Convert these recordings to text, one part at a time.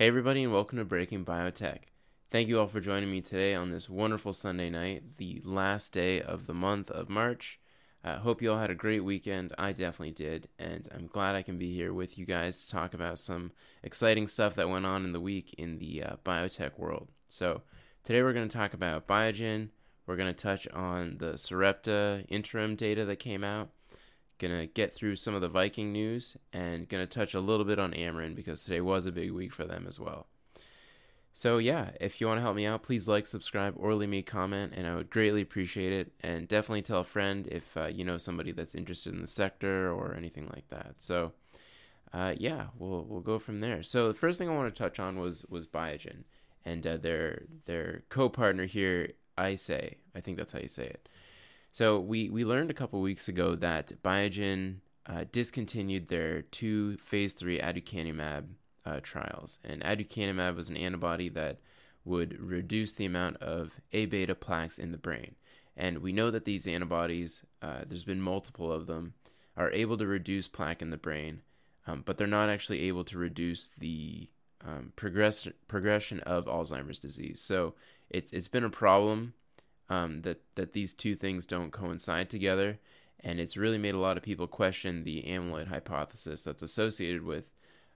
Hey, everybody, and welcome to Breaking Biotech. Thank you all for joining me today on this wonderful Sunday night, the last day of the month of March. I uh, hope you all had a great weekend. I definitely did, and I'm glad I can be here with you guys to talk about some exciting stuff that went on in the week in the uh, biotech world. So, today we're going to talk about Biogen. We're going to touch on the Sarepta interim data that came out Gonna get through some of the Viking news and gonna touch a little bit on Amarin because today was a big week for them as well. So yeah, if you want to help me out, please like, subscribe, or leave me a comment, and I would greatly appreciate it. And definitely tell a friend if uh, you know somebody that's interested in the sector or anything like that. So uh, yeah, we'll we'll go from there. So the first thing I want to touch on was was Biogen and uh, their their co-partner here, Eisai. I think that's how you say it. So we we learned a couple weeks ago that Biogen uh, discontinued their two phase three aducanumab uh, trials, and aducanumab was an antibody that would reduce the amount of A beta plaques in the brain. And we know that these antibodies, uh, there's been multiple of them, are able to reduce plaque in the brain, um, but they're not actually able to reduce the um, progress, progression of Alzheimer's disease. So it's it's been a problem um, that that these two things don't coincide together, and it's really made a lot of people question the amyloid hypothesis that's associated with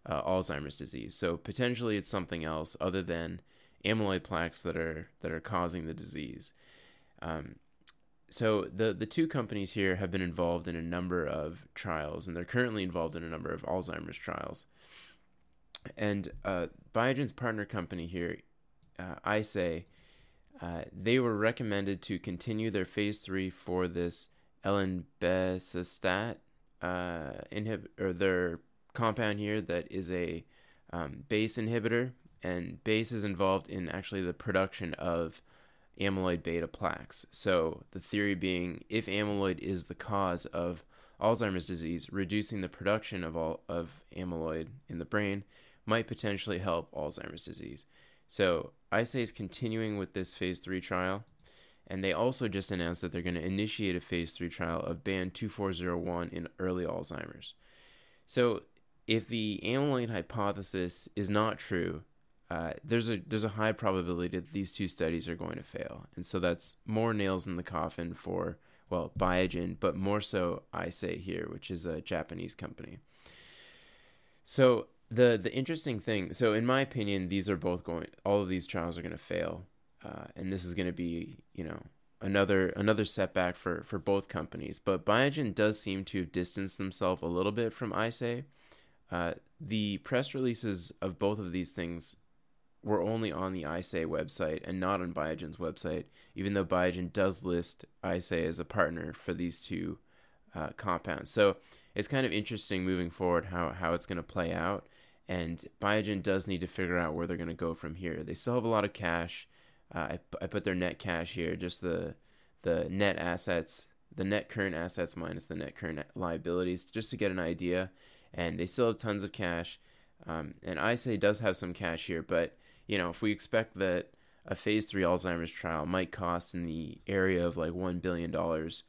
uh, Alzheimer's disease. So potentially it's something else other than amyloid plaques that are that are causing the disease. Um, so the the two companies here have been involved in a number of trials, and they're currently involved in a number of Alzheimer's trials. And uh, Biogen's partner company here, uh, Eisai, uh, they were recommended to continue their phase three for this elenbecestat uh, inhib- or their compound here that is a um, BACE inhibitor, and BACE is involved in actually the production of amyloid beta plaques. So the theory being, if amyloid is the cause of Alzheimer's disease, reducing the production of all of amyloid in the brain might potentially help Alzheimer's disease. So Eisai is continuing with this phase three trial, and they also just announced that they're going to initiate a phase three trial of BAN 2401 in early Alzheimer's. So if the amyloid hypothesis is not true, uh, there's a there's a high probability that these two studies are going to fail, and so that's more nails in the coffin for well Biogen, but more so Eisai here, which is a Japanese company. So the the interesting thing so in my opinion these are both going all of these trials are going to fail uh, and this is going to be you know another another setback for for both companies but biogen does seem to distance themselves a little bit from Eisai uh, the press releases of both of these things were only on the Eisai website and not on Biogen's website, even though Biogen does list Eisai as a partner for these two uh, compounds. So it's kind of interesting moving forward how, how it's going to play out. And Biogen does need to figure out where they're going to go from here. They still have a lot of cash. Uh, I, I put their net cash here, just the the net assets, the net current assets minus the net current liabilities, just to get an idea. And they still have tons of cash. Um, and Eisai does have some cash here, but you know if we expect that a phase three Alzheimer's trial might cost in the area of like one billion dollars,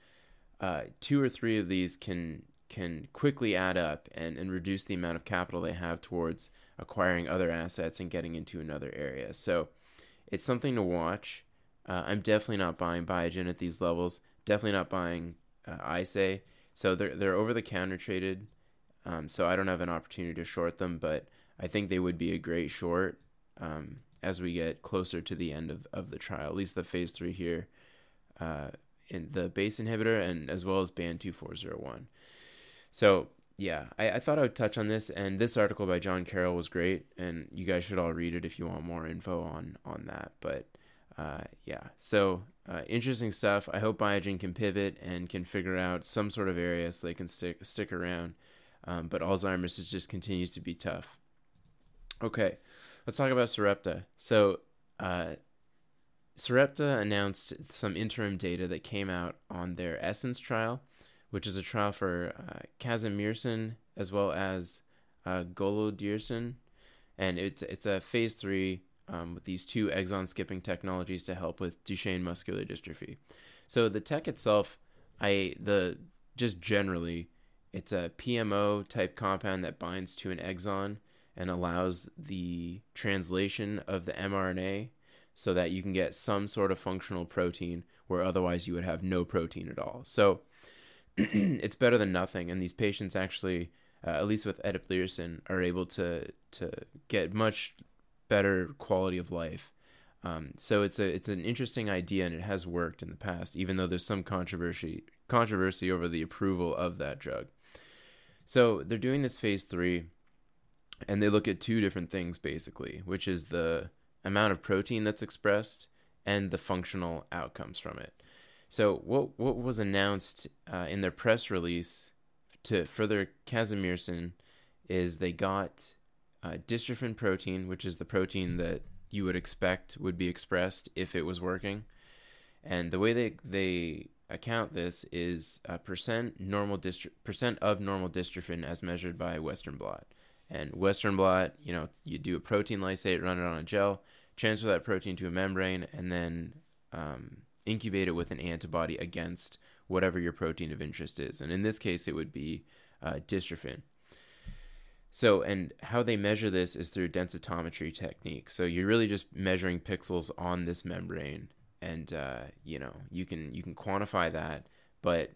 uh, two or three of these can can quickly add up and, and reduce the amount of capital they have towards acquiring other assets and getting into another area. So it's something to watch. Uh, I'm definitely not buying Biogen at these levels. Definitely not buying uh, Eisai. So they're they're over the counter traded. Um, so I don't have an opportunity to short them, but I think they would be a great short um, as we get closer to the end of, of the trial, at least the phase three here, uh, in the BACE inhibitor and as well as BAN two four zero one. So yeah, I, I thought I would touch on this, and this article by John Carroll was great, and you guys should all read it if you want more info on on that. But uh, yeah, so uh, interesting stuff. I hope Biogen can pivot and can figure out some sort of area so they can stick stick around. Um, but Alzheimer's just continues to be tough. Okay, let's talk about Sarepta. So, uh, Sarepta announced some interim data that came out on their Essence trial which is a trial for uh, as well as uh, golodirsen, and it's it's a phase three um, with these two exon skipping technologies to help with Duchenne muscular dystrophy. So the tech itself, I the just generally, it's a PMO type compound that binds to an exon and allows the translation of the mRNA so that you can get some sort of functional protein where otherwise you would have no protein at all. So it's better than nothing. And these patients actually, uh, at least with eteplirsen, are able to to get much better quality of life. Um, so it's a it's an interesting idea and it has worked in the past, even though there's some controversy controversy over the approval of that drug. So they're doing this phase three, and they look at two different things basically, which is the amount of protein that's expressed and the functional outcomes from it. So what what was announced uh, in their press release to further casimersen is they got uh, dystrophin protein, which is the protein that you would expect would be expressed if it was working. And the way they they account this is a percent normal dystro- percent of normal dystrophin as measured by Western blot. And Western blot, you know, you do a protein lysate, run it on a gel, transfer that protein to a membrane, and then um, incubate it with an antibody against whatever your protein of interest is. And in this case, it would be uh, dystrophin. So, and how they measure this is through densitometry technique. So you're really just measuring pixels on this membrane, and uh, you know you can you can quantify that. But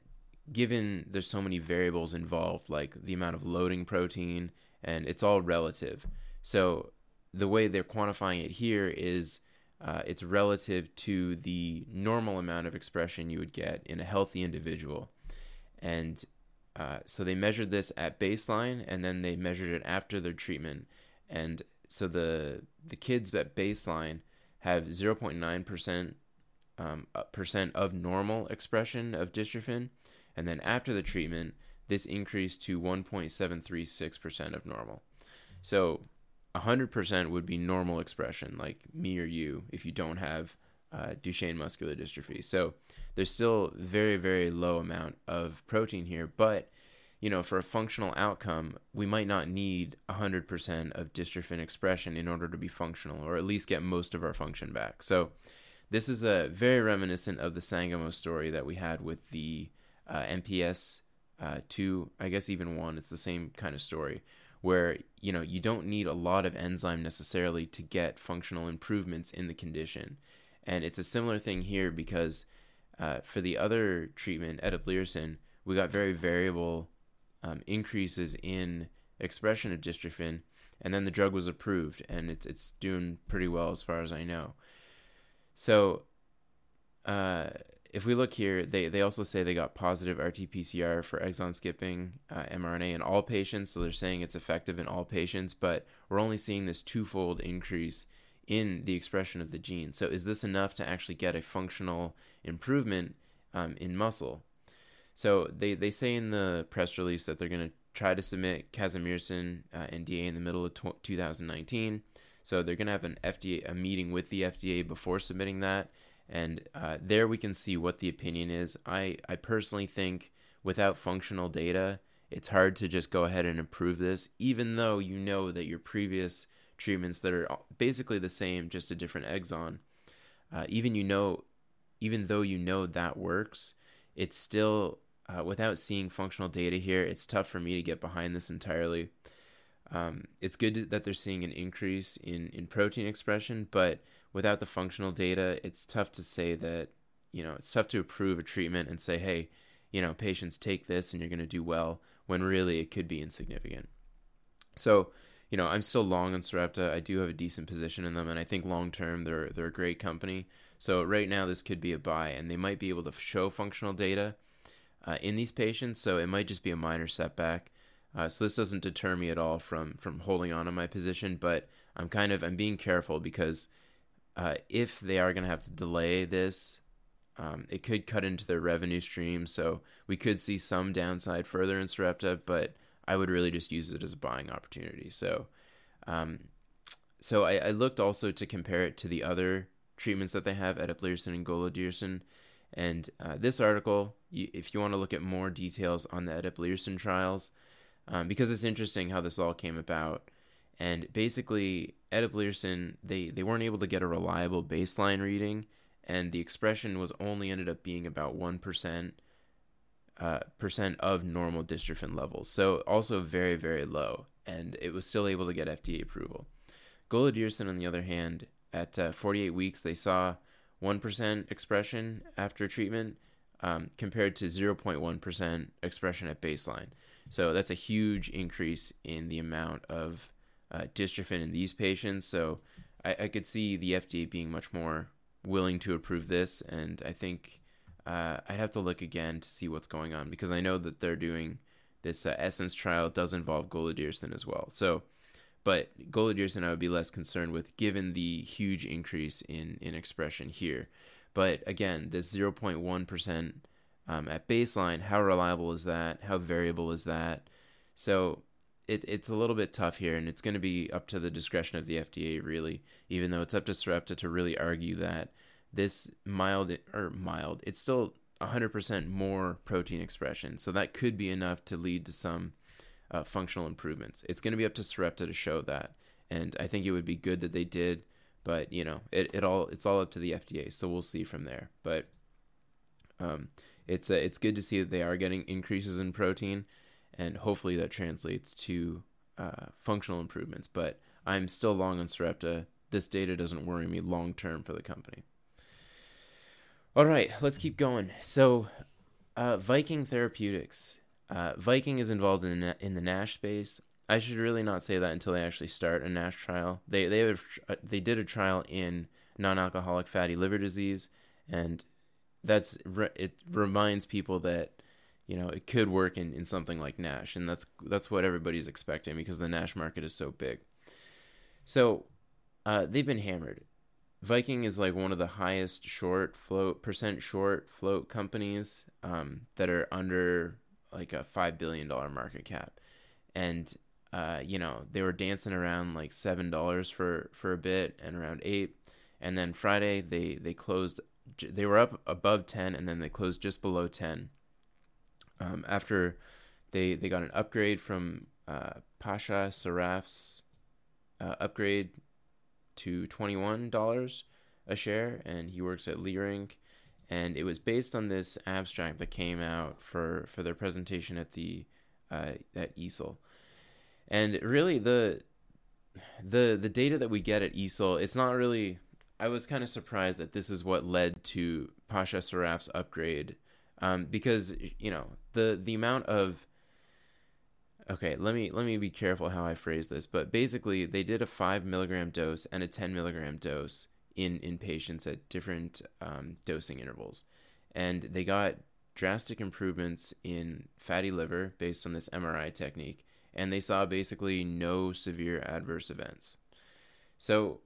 given there's so many variables involved, like the amount of loading protein, and it's all relative. So the way they're quantifying it here is uh, it's relative to the normal amount of expression you would get in a healthy individual. And uh, so they measured this at baseline and then they measured it after their treatment. And so the the kids at baseline have 0.9% um, percent of normal expression of dystrophin. And then after the treatment, this increased to 1.736% of normal. So 100% would be normal expression, like me or you, if you don't have uh, Duchenne muscular dystrophy. So there's still very, very low amount of protein here, but you know, for a functional outcome, we might not need 100% of dystrophin expression in order to be functional, or at least get most of our function back. So this is a very reminiscent of the Sangamo story that we had with the uh, MPS uh, two, I guess even one. It's the same kind of story where you know you don't need a lot of enzyme necessarily to get functional improvements in the condition. And it's a similar thing here because uh, for the other treatment eteplirsen we got very variable um, increases in expression of dystrophin and then the drug was approved and it's it's doing pretty well as far as I know. So uh, if we look here, they, they also say they got positive RT-PCR for exon skipping uh, mRNA in all patients. So they're saying it's effective in all patients, but we're only seeing this twofold increase in the expression of the gene. So is this enough to actually get a functional improvement um, in muscle? So they, they say in the press release that they're going to try to submit casimersen uh, NDA in the middle of 2019. So they're going to have an FDA a meeting with the FDA before submitting that and uh, there we can see what the opinion is. I, I personally think without functional data, it's hard to just go ahead and improve this, even though you know that your previous treatments that are basically the same, just a different exon, uh, even you know, even though you know that works, it's still uh, without seeing functional data here, it's tough for me to get behind this entirely. Um, it's good that they're seeing an increase in in protein expression, but without the functional data, it's tough to say that, you know, it's tough to approve a treatment and say, hey, you know, patients take this and you're going to do well, when really it could be insignificant. So, you know, I'm still long on Sarepta. I do have a decent position in them, and I think long term they're they're a great company. So right now this could be a buy, and they might be able to show functional data uh, in these patients. So it might just be a minor setback. Uh, so this doesn't deter me at all from from holding on to my position, but I'm kind of I'm being careful because uh, if they are going to have to delay this, um, it could cut into their revenue stream. So we could see some downside further in Sarepta, but I would really just use it as a buying opportunity. So, um, so I, I, looked also to compare it to the other treatments that they have, eteplirsen and golodirsen. And uh, this article, you, if you want to look at more details on the eteplirsen trials, um, because it's interesting how this all came about. And basically, eteplirsen, they, they weren't able to get a reliable baseline reading, and the expression was only ended up being about 1% uh, percent of normal dystrophin levels. So also very, very low. and it was still able to get FDA approval. Golodirsen, on the other hand, at uh, 48 weeks, they saw 1% expression after treatment um, compared to 0.1% expression at baseline. So that's a huge increase in the amount of uh, dystrophin in these patients. So I, I, could see the FDA being much more willing to approve this, and I think uh, I'd have to look again to see what's going on because I know that they're doing this uh, Essence trial does involve golodirsen as well. So, but golodirsen I would be less concerned with given the huge increase in in expression here. But again, this 0.1% um, at baseline, how reliable is that? How variable is that? So it, it's a little bit tough here, and it's going to be up to the discretion of the FDA, really, even though it's up to Sarepta to really argue that this mild or mild, it's still 100% more protein expression. So that could be enough to lead to some uh, functional improvements. It's going to be up to Sarepta to show that. And I think it would be good that they did, but you know, it, it all it's all up to the FDA. So we'll see from there. But um, it's uh, it's good to see that they are getting increases in protein, and hopefully that translates to uh, functional improvements. But I'm still long on Sarepta. This data doesn't worry me long term for the company. All right, let's keep going. So, uh, Viking Therapeutics. Uh, Viking is involved in the, in the NASH space. I should really not say that until they actually start a NASH trial. They they have, uh, they did a trial in non-alcoholic fatty liver disease, and that's it reminds people that you know it could work in, in something like Nash, and that's that's what everybody's expecting because the Nash market is so big. So uh, they've been hammered. Viking is like one of the highest short float percent short float companies um, that are under like a five billion dollar market cap, and uh, you know they were dancing around like seven dollars for for a bit and around eight, and then Friday they they closed they were up above 10 and then they closed just below 10 um, after they they got an upgrade from uh, Pasha Saraf's uh, upgrade to $21 a share and he works at Leerink. And it was based on this abstract that came out for for their presentation at the uh, at EASL and really the the the data that we get at EASL it's not really I was kind of surprised that this is what led to Pasha Saraf's upgrade, um, because you know the the amount of okay let me let me be careful how I phrase this, but basically they did a five milligram dose and a ten milligram dose in in patients at different um, dosing intervals, and they got drastic improvements in fatty liver based on this MRI technique, and they saw basically no severe adverse events. So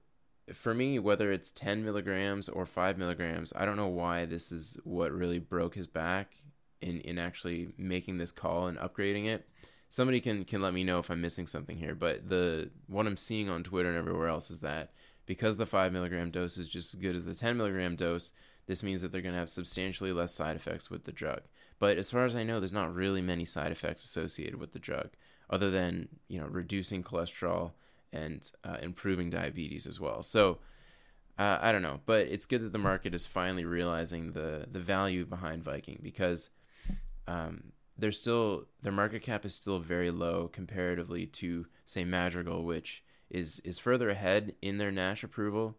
for me, whether it's 10 milligrams or 5 milligrams, I don't know why this is what really broke his back in, in actually making this call and upgrading it. Somebody can, can let me know if I'm missing something here, but the what I'm seeing on Twitter and everywhere else is that because the 5 milligram dose is just as good as the 10 milligram dose, this means that they're going to have substantially less side effects with the drug. But as far as I know, there's not really many side effects associated with the drug, other than you know reducing cholesterol and uh, improving diabetes as well. So uh, I don't know, but it's good that the market is finally realizing the the value behind Viking because um, they're still their market cap is still very low comparatively to say Madrigal, which is is further ahead in their Nash approval.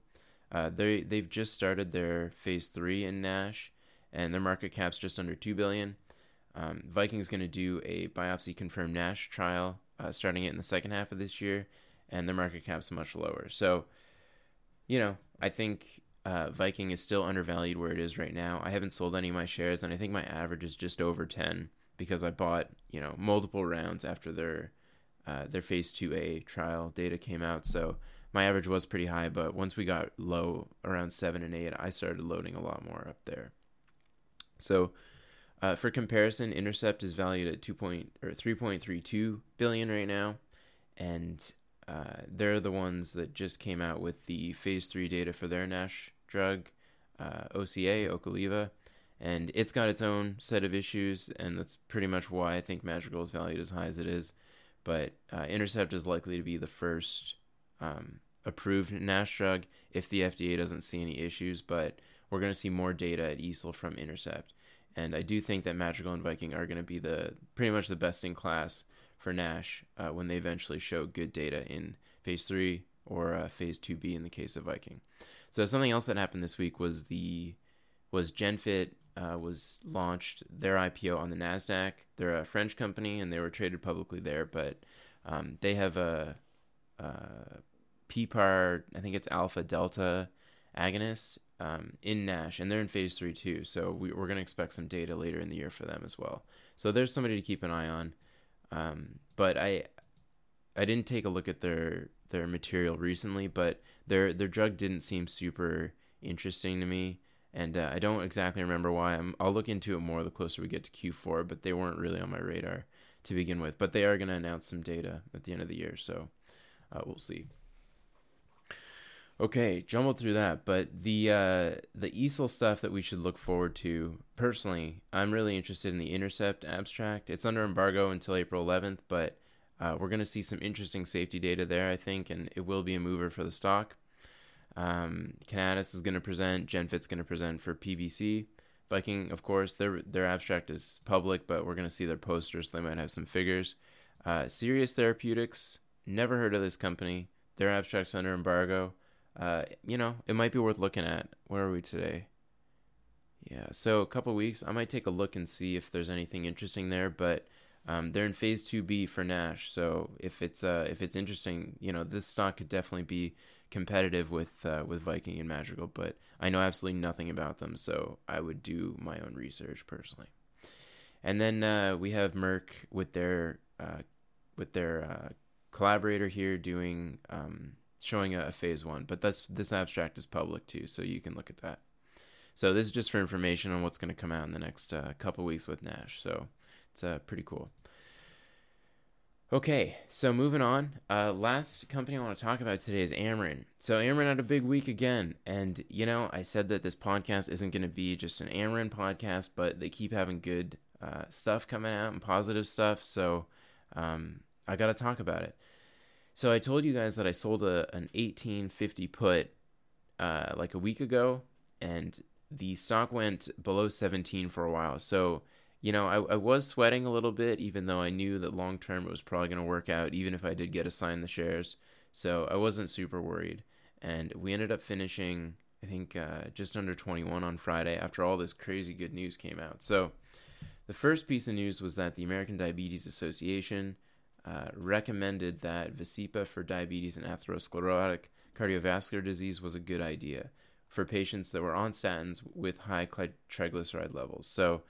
Uh, they they've just started their phase three in Nash, and their market cap's just under two billion. Um, Viking's going to do a biopsy confirmed Nash trial uh, starting it in the second half of this year, and their market cap's much lower. So, you know, I think uh, Viking is still undervalued where it is right now. I haven't sold any of my shares, and I think my average is just over 10 because I bought, you know, multiple rounds after their uh, their phase 2A trial data came out. So my average was pretty high, but once we got low around 7 and 8, I started loading a lot more up there. So uh, for comparison, Intercept is valued at 2 point, or 3.32 billion right now, and uh, they're the ones that just came out with the phase three data for their NASH drug, uh, OCA, Ocaliva, and it's got its own set of issues, and that's pretty much why I think Madrigal is valued as high as it is. But uh, Intercept is likely to be the first um, approved NASH drug if the FDA doesn't see any issues, but we're going to see more data at EASL from Intercept. And I do think that Madrigal and Viking are going to be the pretty much the best in class for NASH uh, when they eventually show good data in phase three or uh, phase 2b in the case of Viking. So something else that happened this week was the was GenFit uh, was launched their IPO on the Nasdaq. They're a French company and they were traded publicly there, but um, they have a, a PPAR, I think it's alpha delta agonist um, in NASH, and they're in phase three too. So we, are going to expect some data later in the year for them as well. So there's somebody to keep an eye on. Um, but I I didn't take a look at their their material recently, but their their drug didn't seem super interesting to me, and uh, I don't exactly remember why. I'm, I'll look into it more the closer we get to Q4, but they weren't really on my radar to begin with. But they are going to announce some data at the end of the year, so uh, we'll see. Okay, jumbled through that, but the uh, the EASL stuff that we should look forward to. Personally, I'm really interested in the Intercept abstract. It's under embargo until April 11th, but uh, we're going to see some interesting safety data there, I think, and it will be a mover for the stock. Um, Conatus is going to present. GenFit's going to present for PBC. Viking, of course, their their abstract is public, but we're going to see their posters. They might have some figures. Uh, Cirius Therapeutics, never heard of this company. Their abstract's under embargo uh, you know, it might be worth looking at. Where are we today? Yeah, so a couple weeks, I might take a look and see if there's anything interesting there. But um, they're in phase two B for Nash, so if it's uh, if it's interesting, you know, this stock could definitely be competitive with uh, with Viking and Madrigal. But I know absolutely nothing about them, so I would do my own research personally. And then uh, we have Merck with their uh, with their uh, collaborator here doing um, showing a, phase one, but that's this abstract is public too, so you can look at that. So this is just for information on what's going to come out in the next uh, couple weeks with Nash. So it's uh, pretty cool. Okay, so moving on. Uh, last company I want to talk about today is Amarin. So Amarin had a big week again, and you know I said that this podcast isn't going to be just an Amarin podcast, but they keep having good uh, stuff coming out and positive stuff. So um, I got to talk about it. So I told you guys that I sold a an 1850 put uh, like a week ago, and the stock went below 17 for a while. So you know I, I was sweating a little bit, even though I knew that long term it was probably going to work out, even if I did get assigned the shares. So I wasn't super worried, and we ended up finishing I think uh, just under 21 on Friday after all this crazy good news came out. So the first piece of news was that the American Diabetes Association uh, recommended that Vascepa for diabetes and atherosclerotic cardiovascular disease was a good idea for patients that were on statins with high triglyceride levels. So,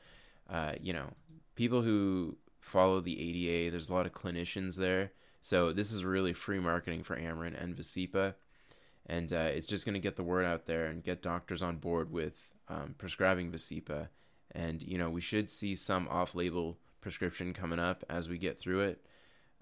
uh, you know, people who follow the ADA, there's a lot of clinicians there. So this is really free marketing for Amarin and Vascepa. And uh, it's just going to get the word out there and get doctors on board with um, prescribing Vascepa. And, you know, we should see some off label prescription coming up as we get through it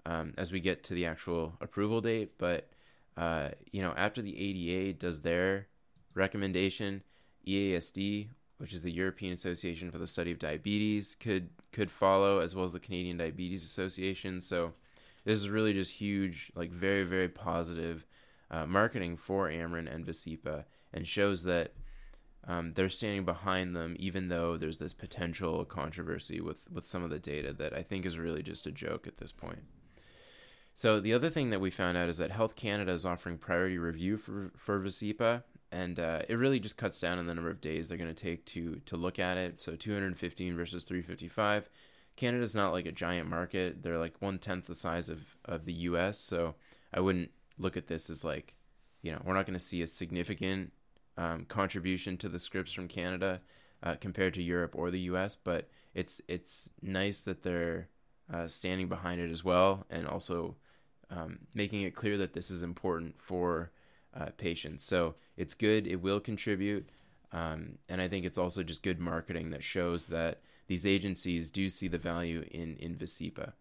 um, as we get to the actual approval date. But uh, you know, after the ADA does their recommendation, EASD, which is the European Association for the Study of Diabetes, could could follow, as well as the Canadian Diabetes Association. So this is really just huge, like very very positive uh, marketing for Amarin and Vascepa, and shows that. Um, they're standing behind them, even though there's this potential controversy with, with some of the data that I think is really just a joke at this point. So the other thing that we found out is that Health Canada is offering priority review for for Vascepa, and uh, it really just cuts down on the number of days they're going to take to to look at it. So 215 versus 355. Canada's not like a giant market; they're like one tenth the size of of the U.S. So I wouldn't look at this as like, you know, we're not going to see a significant um, contribution to the scripts from Canada uh, compared to Europe or the U.S. But it's it's nice that they're uh, standing behind it as well, and also um, making it clear that this is important for uh, patients. So it's good. It will contribute. Um, and I think it's also just good marketing that shows that these agencies do see the value in, in Vascepa.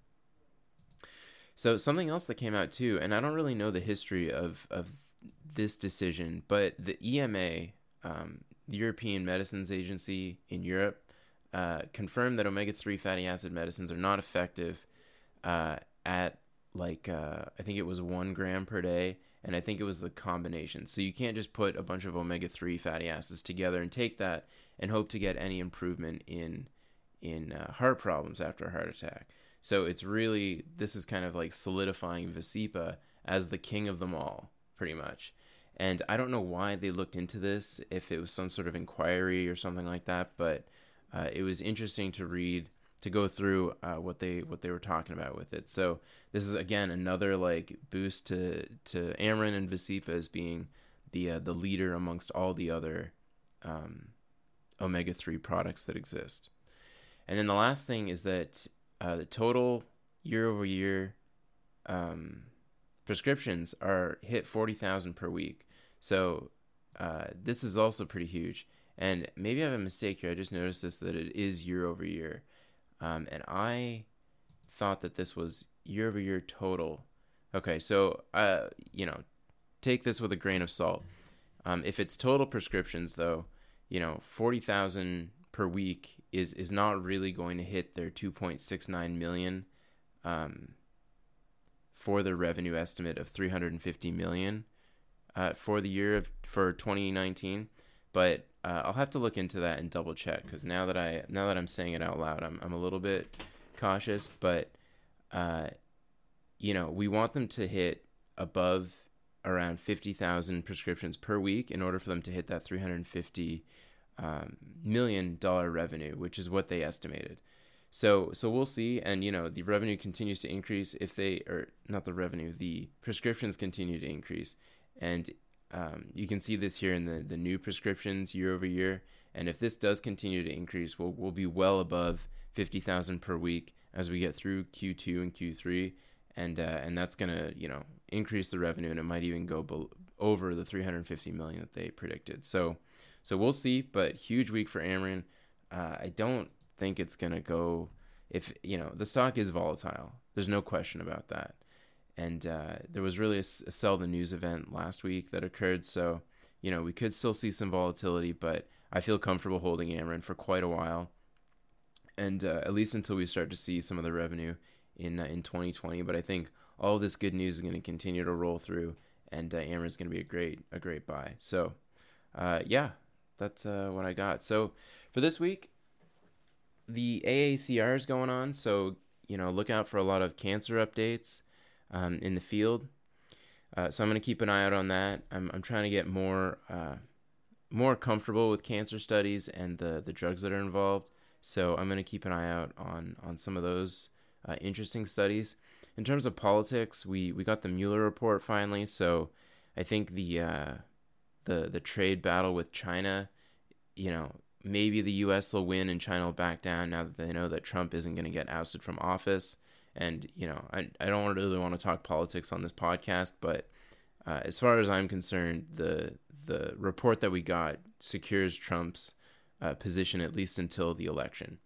So something else that came out too, and I don't really know the history of, of this decision, but the EMA, um, the European Medicines Agency in Europe, uh, confirmed that omega-3 fatty acid medicines are not effective uh, at like uh, I think it was one gram per day, and I think it was the combination. So you can't just put a bunch of omega three fatty acids together and take that and hope to get any improvement in in uh, heart problems after a heart attack. So it's really this is kind of like solidifying Vascepa as the king of them all, pretty much. And I don't know why they looked into this, if it was some sort of inquiry or something like that, but uh, it was interesting to read to go through uh, what they what they were talking about with it. So this is again another like boost to to Amarin and Vascepa as being the uh, the leader amongst all the other um, omega three products that exist. And then the last thing is that uh, the total year over year um, prescriptions are hit 40,000 per week. So uh, this is also pretty huge. And maybe I have a mistake here. I just noticed this that it is year over year. Um, and I thought that this was year over year total. Okay, so uh, you know, take this with a grain of salt. Um, if it's total prescriptions, though, you know, forty thousand per week is is not really going to hit their two point six nine million um, for the revenue estimate of three hundred and fifty million uh, for the year of for twenty nineteen. But uh, I'll have to look into that and double check because now that I now that I'm saying it out loud, I'm I'm a little bit cautious. But uh, you know, we want them to hit above around fifty thousand prescriptions per week in order for them to hit that three hundred fifty um, million dollar revenue, which is what they estimated. So so we'll see, and you know the revenue continues to increase if they or not the revenue, the prescriptions continue to increase, and um, you can see this here in the, the new prescriptions year over year. And if this does continue to increase, we'll, we'll be well above 50,000 per week as we get through Q2 and Q3. And, uh, and that's going to, you know, increase the revenue and it might even go be- over the 350 million that they predicted. So, so we'll see, but huge week for Amarin. Uh, I don't think it's going to go if, you know, the stock is volatile. There's no question about that and uh, there was really a, a, sell the news event last week that occurred. So, you know, we could still see some volatility, but I feel comfortable holding Amarin for quite a while, and uh, at least until we start to see some of the revenue in uh, in 2020. But I think all this good news is going to continue to roll through, and uh, is going to be a great a great buy. So, uh, yeah, that's uh, what I got. So for this week, the AACR is going on. So you know, look out for a lot of cancer updates um, in the field. Uh, so I'm going to keep an eye out on that. I'm, I'm trying to get more uh, more comfortable with cancer studies and the, the drugs that are involved. So I'm going to keep an eye out on on some of those uh, interesting studies. In terms of politics, we, we got the Mueller report finally. So I think the uh, the the trade battle with China, you know, maybe the U.S. will win and China will back down now that they know that Trump isn't going to get ousted from office. And you know, I I don't really want to talk politics on this podcast, but uh, as far as I'm concerned, the the report that we got secures Trump's uh, position at least until the election.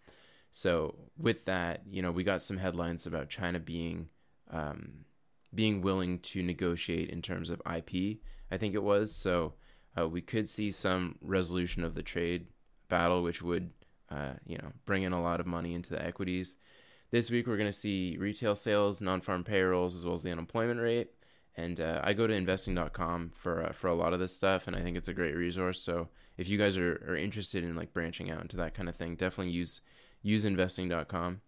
So with that, you know, we got some headlines about China being um, being willing to negotiate in terms of IP. I think it was so. Uh, we could see some resolution of the trade battle, which would, uh, you know, bring in a lot of money into the equities. This week, we're going to see retail sales, non farm payrolls, as well as the unemployment rate. And uh, I go to investing.com for uh, for a lot of this stuff, and I think it's a great resource. So if you guys are, are interested in like branching out into that kind of thing, definitely use use investing.com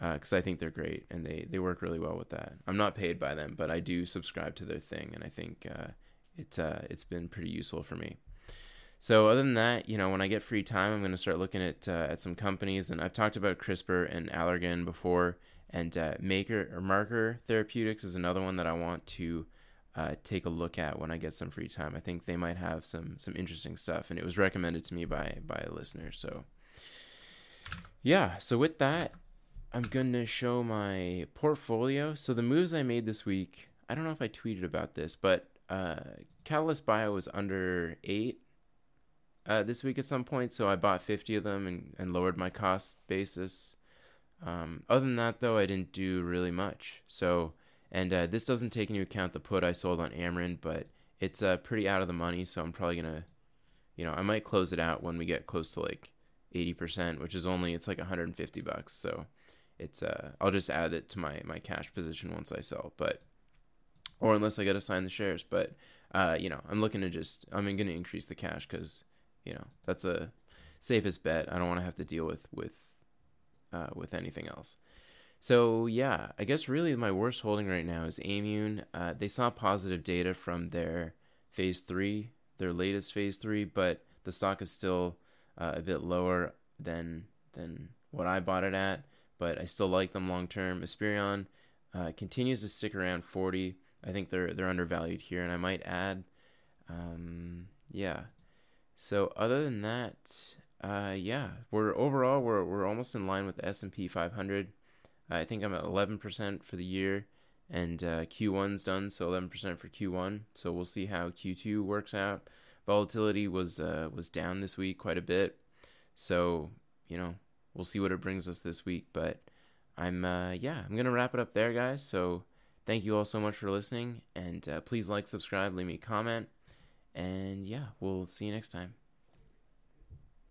because uh, I think they're great and they they work really well with that. I'm not paid by them, but I do subscribe to their thing, and I think uh, it's uh, it's been pretty useful for me. So other than that, you know, when I get free time, I'm going to start looking at uh, at some companies, and I've talked about CRISPR and Allergan before, and uh, Maker or Marker Therapeutics is another one that I want to uh, take a look at when I get some free time. I think they might have some some interesting stuff, and it was recommended to me by by a listener. So yeah, so with that, I'm going to show my portfolio. So the moves I made this week, I don't know if I tweeted about this, but uh, Catalyst Bio was under eight uh, this week at some point, so I bought 50 of them and, and lowered my cost basis. Um, other than that, though, I didn't do really much. So, and uh, this doesn't take into account the put I sold on Amarin, but it's uh, pretty out of the money, so I'm probably gonna, you know, I might close it out when we get close to like 80%, which is only it's like 150 bucks. So, it's uh, I'll just add it to my my cash position once I sell, but or unless I get to sign the shares, but uh, you know, I'm looking to just I'm to increase the cash because you know that's a safest bet. I don't want to have to deal with with uh, with anything else. So yeah, I guess really my worst holding right now is Aimmune. Uh, they saw positive data from their phase three, their latest phase three, but the stock is still uh, a bit lower than than what I bought it at. But I still like them long term. Esperion uh, continues to stick around 40. I think they're they're undervalued here, and I might add, um, yeah. So other than that, uh, yeah, we're overall we're we're almost in line with the S and P 500. I think I'm at 11% for the year, and uh, Q1's done, so 11% for Q1. So we'll see how Q2 works out. Volatility was uh, was down this week quite a bit, so you know we'll see what it brings us this week. But I'm uh, yeah, I'm gonna wrap it up there, guys. So thank you all so much for listening, and uh, please like, subscribe, leave me a comment, and yeah, we'll see you next time.